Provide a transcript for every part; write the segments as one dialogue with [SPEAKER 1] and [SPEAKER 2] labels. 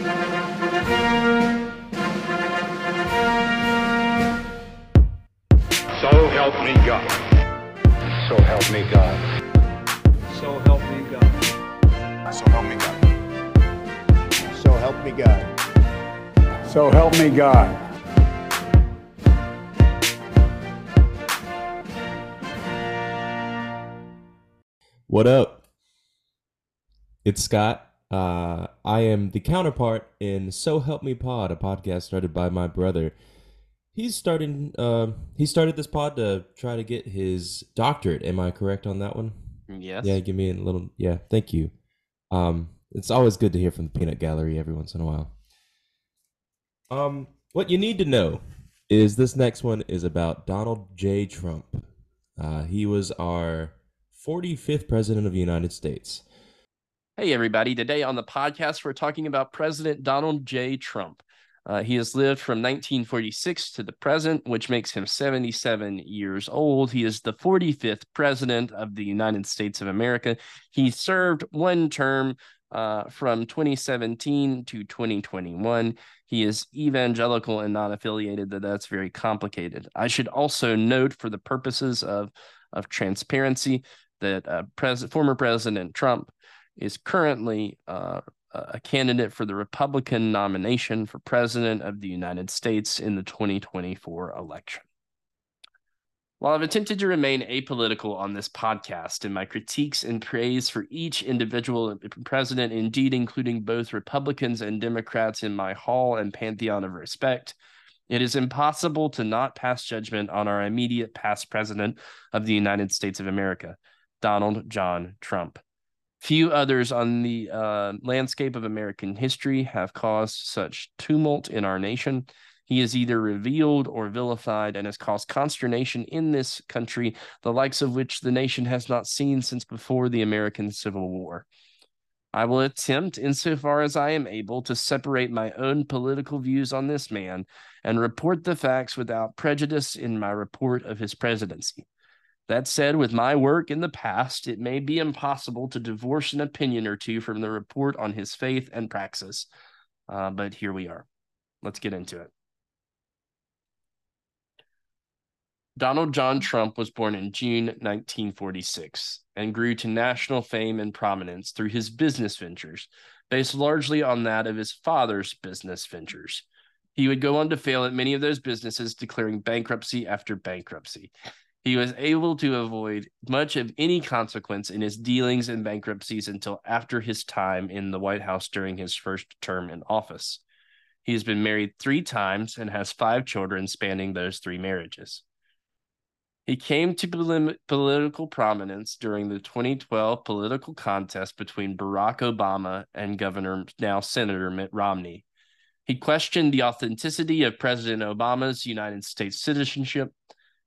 [SPEAKER 1] So help me God.
[SPEAKER 2] So help me God.
[SPEAKER 3] So help me God.
[SPEAKER 4] So help me God.
[SPEAKER 2] So help me God.
[SPEAKER 1] So help me God.
[SPEAKER 5] What up? It's Scott. Uh, I am the counterpart in So Help Me Pod, a podcast started by my brother. He's starting. Uh, he started this pod to try to get his doctorate. Am I correct on that one?
[SPEAKER 6] Yes.
[SPEAKER 5] Yeah, give me a little. Yeah, thank you. Um, it's always good to hear from the Peanut Gallery every once in a while. Um, what you need to know is this next one is about Donald J. Trump. Uh, he was our 45th president of the United States.
[SPEAKER 6] Hey, everybody. Today on the podcast, we're talking about President Donald J. Trump. Uh, he has lived from 1946 to the present, which makes him 77 years old. He is the 45th president of the United States of America. He served one term uh, from 2017 to 2021. He is evangelical and not affiliated, that that's very complicated. I should also note, for the purposes of, of transparency, that uh, pres- former President Trump is currently uh, a candidate for the Republican nomination for President of the United States in the 2024 election. While I've attempted to remain apolitical on this podcast in my critiques and praise for each individual president, indeed including both Republicans and Democrats in my hall and pantheon of respect, it is impossible to not pass judgment on our immediate past president of the United States of America, Donald John Trump. Few others on the uh, landscape of American history have caused such tumult in our nation. He is either revealed or vilified and has caused consternation in this country, the likes of which the nation has not seen since before the American Civil War. I will attempt, insofar as I am able, to separate my own political views on this man and report the facts without prejudice in my report of his presidency. That said, with my work in the past, it may be impossible to divorce an opinion or two from the report on his faith and praxis. Uh, but here we are. Let's get into it. Donald John Trump was born in June 1946 and grew to national fame and prominence through his business ventures, based largely on that of his father's business ventures. He would go on to fail at many of those businesses, declaring bankruptcy after bankruptcy. He was able to avoid much of any consequence in his dealings and bankruptcies until after his time in the White House during his first term in office. He has been married three times and has five children spanning those three marriages. He came to political prominence during the 2012 political contest between Barack Obama and Governor, now Senator Mitt Romney. He questioned the authenticity of President Obama's United States citizenship,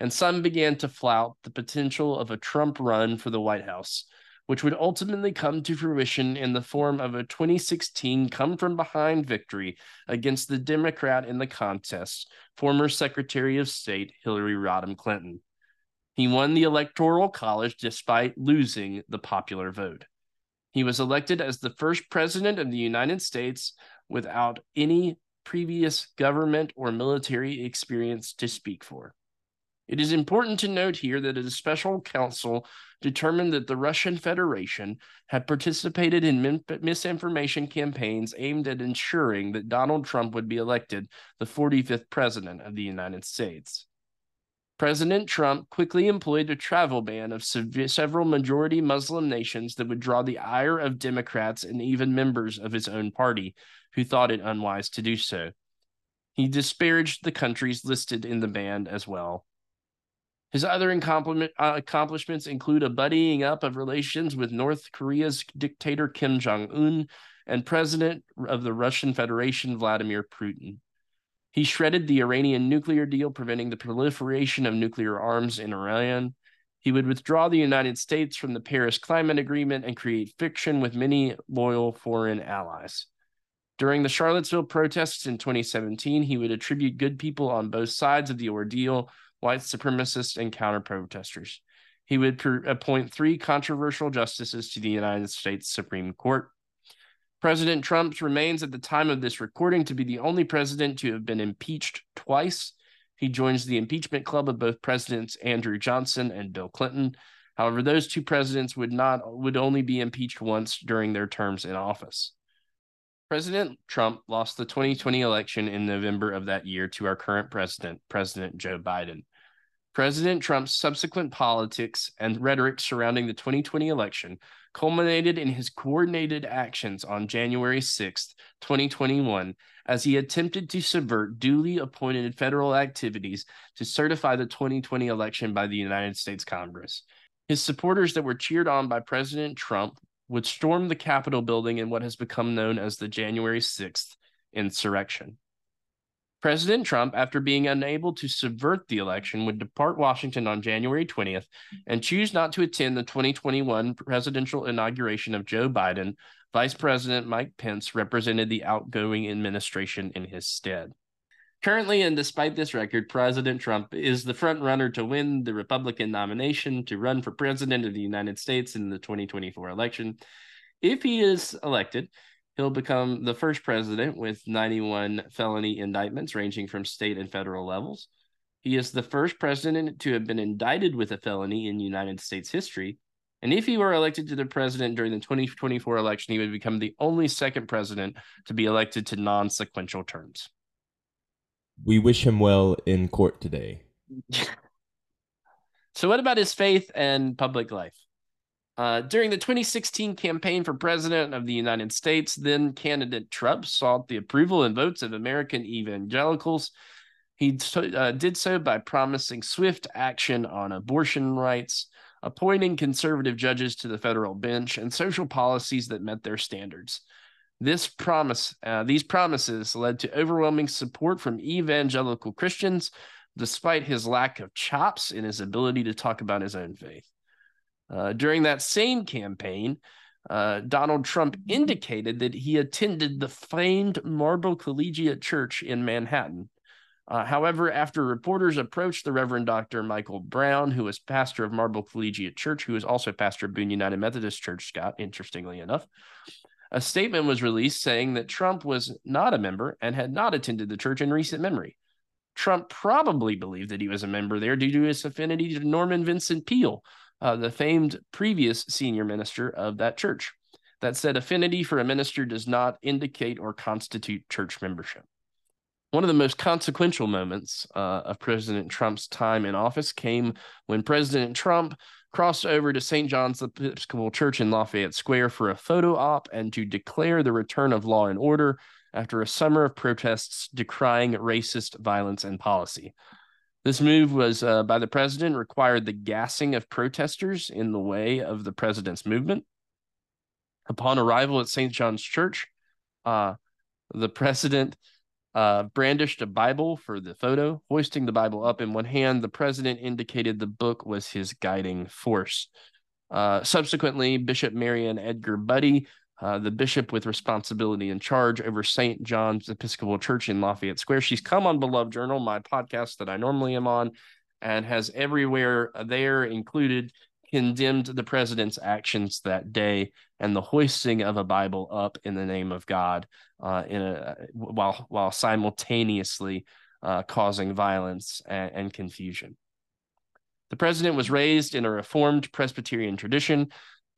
[SPEAKER 6] and some began to flout the potential of a Trump run for the White House, which would ultimately come to fruition in the form of a 2016 come from behind victory against the Democrat in the contest, former Secretary of State Hillary Rodham Clinton. He won the Electoral College despite losing the popular vote. He was elected as the first president of the United States without any previous government or military experience to speak for. It is important to note here that a special counsel determined that the Russian Federation had participated in misinformation campaigns aimed at ensuring that Donald Trump would be elected the 45th president of the United States. President Trump quickly employed a travel ban of several majority Muslim nations that would draw the ire of Democrats and even members of his own party who thought it unwise to do so. He disparaged the countries listed in the ban as well. His other uh, accomplishments include a buddying up of relations with North Korea's dictator Kim Jong un and president of the Russian Federation Vladimir Putin. He shredded the Iranian nuclear deal, preventing the proliferation of nuclear arms in Iran. He would withdraw the United States from the Paris Climate Agreement and create friction with many loyal foreign allies. During the Charlottesville protests in 2017, he would attribute good people on both sides of the ordeal, white supremacists and counter protesters. He would appoint three controversial justices to the United States Supreme Court. President Trump remains at the time of this recording to be the only president to have been impeached twice. He joins the impeachment club of both Presidents Andrew Johnson and Bill Clinton. However, those two presidents would not would only be impeached once during their terms in office. President Trump lost the 2020 election in November of that year to our current president, President Joe Biden. President Trump's subsequent politics and rhetoric surrounding the 2020 election culminated in his coordinated actions on January 6, 2021, as he attempted to subvert duly appointed federal activities to certify the 2020 election by the United States Congress. His supporters that were cheered on by President Trump would storm the Capitol building in what has become known as the January 6th insurrection. President Trump, after being unable to subvert the election, would depart Washington on January 20th and choose not to attend the 2021 presidential inauguration of Joe Biden. Vice President Mike Pence represented the outgoing administration in his stead. Currently, and despite this record, President Trump is the front runner to win the Republican nomination to run for president of the United States in the 2024 election. If he is elected, he'll become the first president with 91 felony indictments ranging from state and federal levels. He is the first president to have been indicted with a felony in United States history. And if he were elected to the president during the 2024 election, he would become the only second president to be elected to non sequential terms.
[SPEAKER 5] We wish him well in court today.
[SPEAKER 6] so, what about his faith and public life? Uh, during the 2016 campaign for president of the United States, then candidate Trump sought the approval and votes of American evangelicals. He uh, did so by promising swift action on abortion rights, appointing conservative judges to the federal bench, and social policies that met their standards. This promise, uh, these promises led to overwhelming support from evangelical Christians, despite his lack of chops in his ability to talk about his own faith. Uh, during that same campaign, uh, Donald Trump indicated that he attended the famed Marble Collegiate Church in Manhattan. Uh, however, after reporters approached the Reverend Dr. Michael Brown, who was pastor of Marble Collegiate Church, who is also pastor of Boone United Methodist Church, Scott, interestingly enough, a statement was released saying that Trump was not a member and had not attended the church in recent memory. Trump probably believed that he was a member there due to his affinity to Norman Vincent Peale, uh, the famed previous senior minister of that church. That said, affinity for a minister does not indicate or constitute church membership. One of the most consequential moments uh, of President Trump's time in office came when President Trump crossed over to St. John's Episcopal Church in Lafayette Square for a photo op and to declare the return of law and order after a summer of protests decrying racist violence and policy. This move was uh, by the president required the gassing of protesters in the way of the president's movement. Upon arrival at St. John's Church, uh, the president uh, brandished a Bible for the photo. Hoisting the Bible up in one hand, the president indicated the book was his guiding force. Uh, subsequently, Bishop Mariann Edgar Budde, uh, the bishop with responsibility and charge over St. John's Episcopal Church in Lafayette Square, she's come on Beloved Journal, my podcast that I normally am on, and has everywhere there included condemned the president's actions that day and the hoisting of a Bible up in the name of God, uh, in a while while simultaneously uh, causing violence and, and confusion. The president was raised in a Reformed Presbyterian tradition,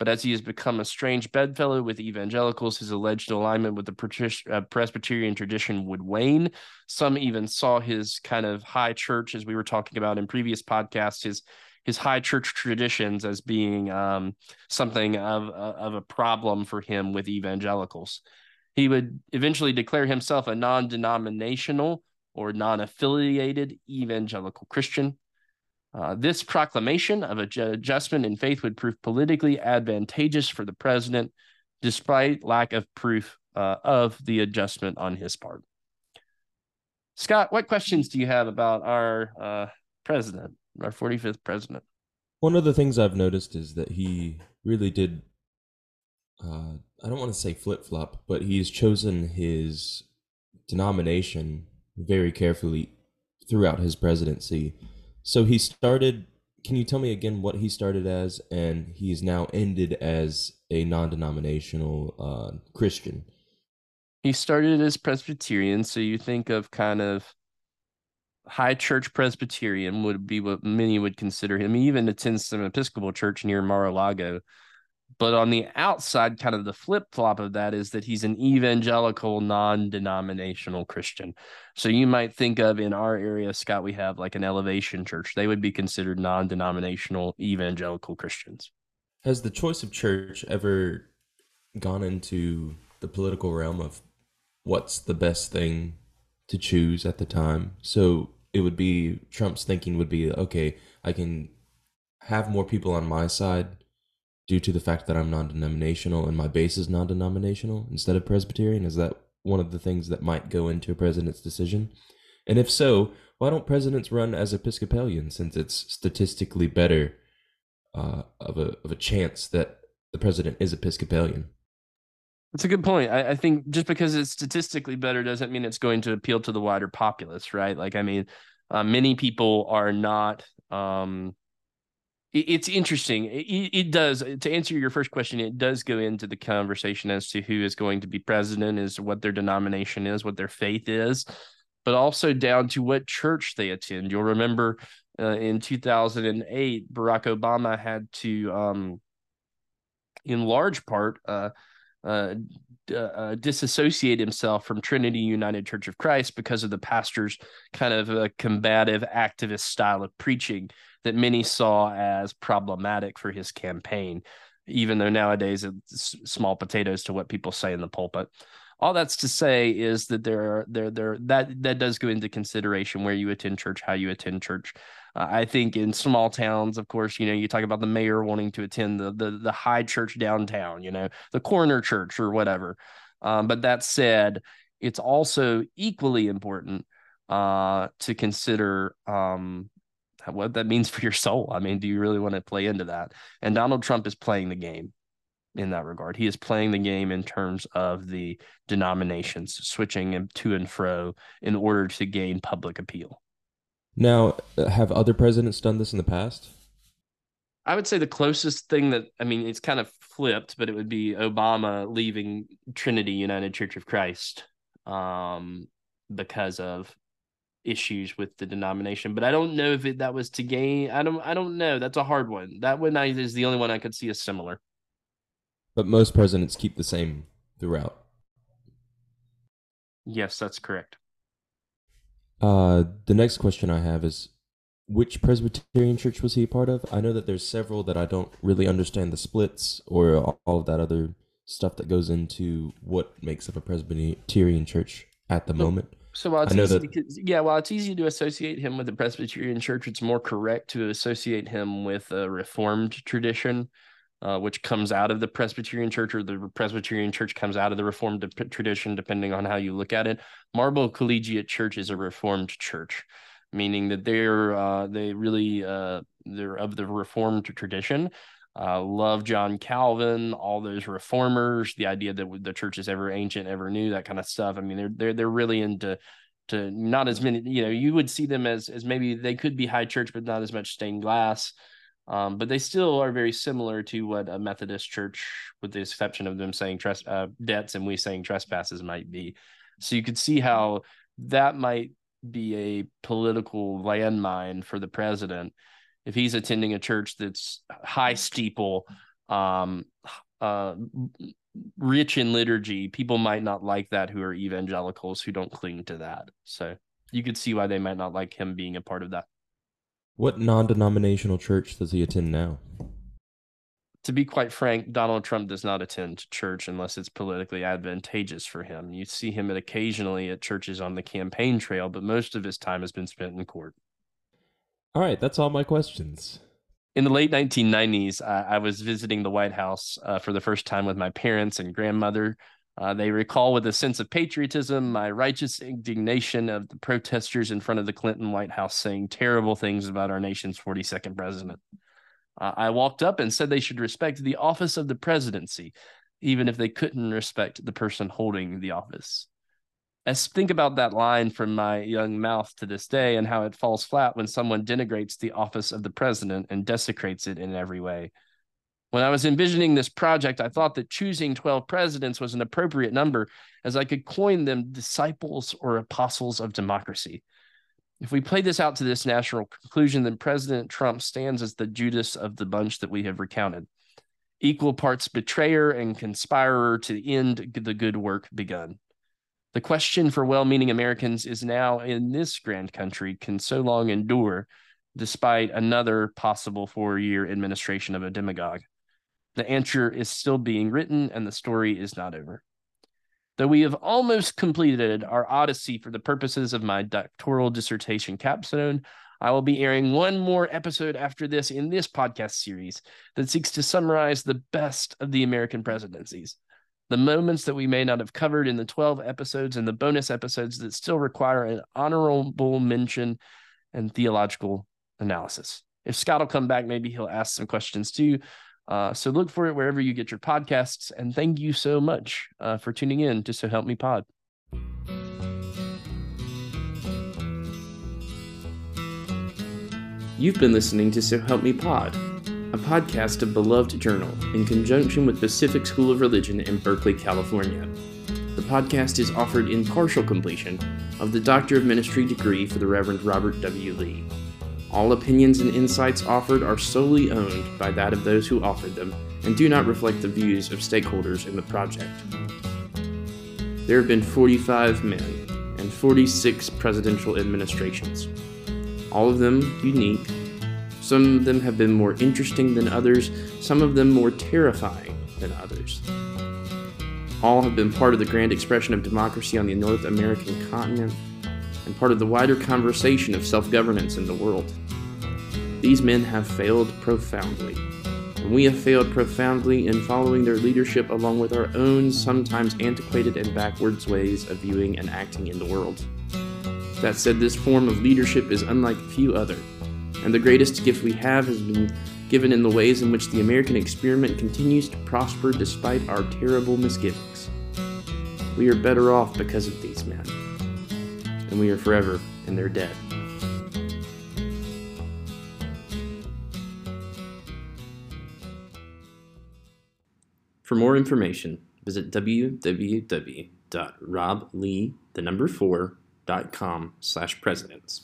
[SPEAKER 6] but as he has become a strange bedfellow with evangelicals, his alleged alignment with the uh, Presbyterian tradition would wane. Some even saw his kind of high church, as we were talking about in previous podcasts, his his high church traditions as being um, something of, of a problem for him with evangelicals. He would eventually declare himself a non denominational or non affiliated evangelical Christian. Uh, this proclamation of adjustment in faith would prove politically advantageous for the president, despite lack of proof uh, of the adjustment on his part. Scott, what questions do you have about our uh, president? our 45th president.
[SPEAKER 5] One of the things I've noticed is that he really did. Uh, I don't want to say flip flop, but he's chosen his denomination very carefully throughout his presidency. So he started. Can you tell me again what he started as, and he's now ended as a non-denominational uh, Christian.
[SPEAKER 6] He started as Presbyterian, so you think of kind of high church Presbyterian would be what many would consider him. He even attends some Episcopal church near Mar-a-Lago. But on the outside, kind of the flip flop of that is that he's an evangelical, non denominational Christian. So you might think of in our area, Scott, we have like an elevation church. They would be considered non denominational evangelical Christians.
[SPEAKER 5] Has the choice of church ever gone into the political realm of what's the best thing to choose at the time? So it would be Trump's thinking would be okay, I can have more people on my side due to the fact that I'm non-denominational and my base is non-denominational instead of Presbyterian? Is that one of the things that might go into a president's decision? And if so, why don't presidents run as Episcopalian since it's statistically better uh, of a of a chance that the president is Episcopalian?
[SPEAKER 6] That's a good point. I, I, think just because it's statistically better doesn't mean it's going to appeal to the wider populace, right? Like, I mean, uh, many people are not um, it's interesting. It, it, does to answer your first question. It does go into the conversation as to who is going to be president, is what their denomination is, what their faith is, but also down to what church they attend. You'll remember uh, in 2008, Barack Obama had to, um, in large part, uh, uh, uh, disassociate himself from Trinity United Church of Christ because of the pastor's kind of a combative activist style of preaching that many saw as problematic for his campaign, even though nowadays it's small potatoes to what people say in the pulpit. All that's to say is that there are there there that that does go into consideration where you attend church, how you attend church. Uh, I think in small towns, of course, you know, you talk about the mayor wanting to attend the the, the high church downtown, you know, the corner church or whatever. Um, but that said, it's also equally important uh, to consider um, what that means for your soul. I mean, do you really want to play into that? And Donald Trump is playing the game in that regard. He is playing the game in terms of the denominations, switching to and fro in order to gain public appeal.
[SPEAKER 5] Now, uh, have other presidents done this in the past?
[SPEAKER 6] I would say the closest thing that I mean, it's kind of flipped, but it would be Obama leaving Trinity United Church of Christ um, because of issues with the denomination, but I don't know if it, that was to gain. I don't. I don't know. That's a hard one. That one I, is the only one I could see as similar.
[SPEAKER 5] But most presidents keep the same throughout.
[SPEAKER 6] Yes, that's correct.
[SPEAKER 5] Uh, the next question I have is, which Presbyterian church was he a part of? I know that there's several that I don't really understand the splits or all of that other stuff that goes into what makes up a Presbyterian church at the moment.
[SPEAKER 6] So while it's easy that... to, yeah, while it's easy to associate him with the Presbyterian Church, it's more correct to associate him with a Reformed tradition, uh, which comes out of the Presbyterian Church, or the Presbyterian Church comes out of the Reformed tradition, depending on how you look at it. Marble Collegiate Church is a Reformed church, meaning that they're uh, they really uh, they're of the Reformed tradition. Uh, love John Calvin, all those reformers, the idea that the church is ever ancient, ever new, that kind of stuff. I mean, they're they're they're really into to not as many. You know, you would see them as as maybe they could be high church, but not as much stained glass. Um, but they still are very similar to what a Methodist church, with the exception of them saying tres- uh, debts and we saying trespasses, might be. So you could see how that might be a political landmine for the president if he's attending a church that's high steeple, um, uh, rich in liturgy, people might not like that who are evangelicals who don't cling to that. So you could see why they might not like him being a part of that.
[SPEAKER 5] What non denominational church does he attend now?
[SPEAKER 6] To be quite frank, Donald Trump does not attend church unless it's politically advantageous for him. You see him at occasionally at churches on the campaign trail, but most of his time has been spent in court.
[SPEAKER 5] All right, that's all my questions.
[SPEAKER 6] In the late 1990s, uh, I was visiting the White House uh, for the first time with my parents and grandmother. Uh, they recall with a sense of patriotism my righteous indignation of the protesters in front of the Clinton White House saying terrible things about our nation's 42nd president. Uh, I walked up and said they should respect the office of the presidency, even if they couldn't respect the person holding the office. I think about that line from my young mouth to this day and how it falls flat when someone denigrates the office of the president and desecrates it in every way. When I was envisioning this project, I thought that choosing 12 presidents was an appropriate number as I could coin them disciples or apostles of democracy. If we play this out to this national conclusion, then President Trump stands as the Judas of the bunch that we have recounted, equal parts betrayer and conspirer to end the good work begun. The question for well meaning Americans is now in this grand country can so long endure despite another possible four year administration of a demagogue. The answer is still being written and the story is not over. Though we have almost completed our odyssey for the purposes of my doctoral dissertation capstone, I will be airing one more episode after this in this podcast series that seeks to summarize the best of the American presidencies the moments that we may not have covered in the 12 episodes and the bonus episodes that still require an honorable mention and theological analysis. If Scott will come back, maybe he'll ask some questions too. Uh, so look for it wherever you get your podcasts. And thank you so much uh, for tuning in to So Help Me Pod. You've been listening to So Help Me Pod a podcast of Beloved Journal in conjunction with Pacific School of Religion in Berkeley, California. The podcast is offered in partial completion of the Doctor of Ministry degree for the Reverend Robert W. Lee. All opinions and insights offered are solely owned by that of those who offered them and do not reflect the views of stakeholders in the project. There have been 45 men and 46 presidential administrations, all of them unique some of them have been more interesting than others, some of them more terrifying than others. All have been part of the grand expression of democracy on the North American continent and part of the wider conversation of self governance in the world. These men have failed profoundly, and we have failed profoundly in following their leadership along with our own sometimes antiquated and backwards ways of viewing and acting in the world. That said, this form of leadership is unlike few other and the greatest gift we have has been given in the ways in which the American experiment continues to prosper despite our terrible misgivings. We are better off because of these men, and we are forever in their debt. For more information, visit www.roblee, the number 4, dot com slash presidents.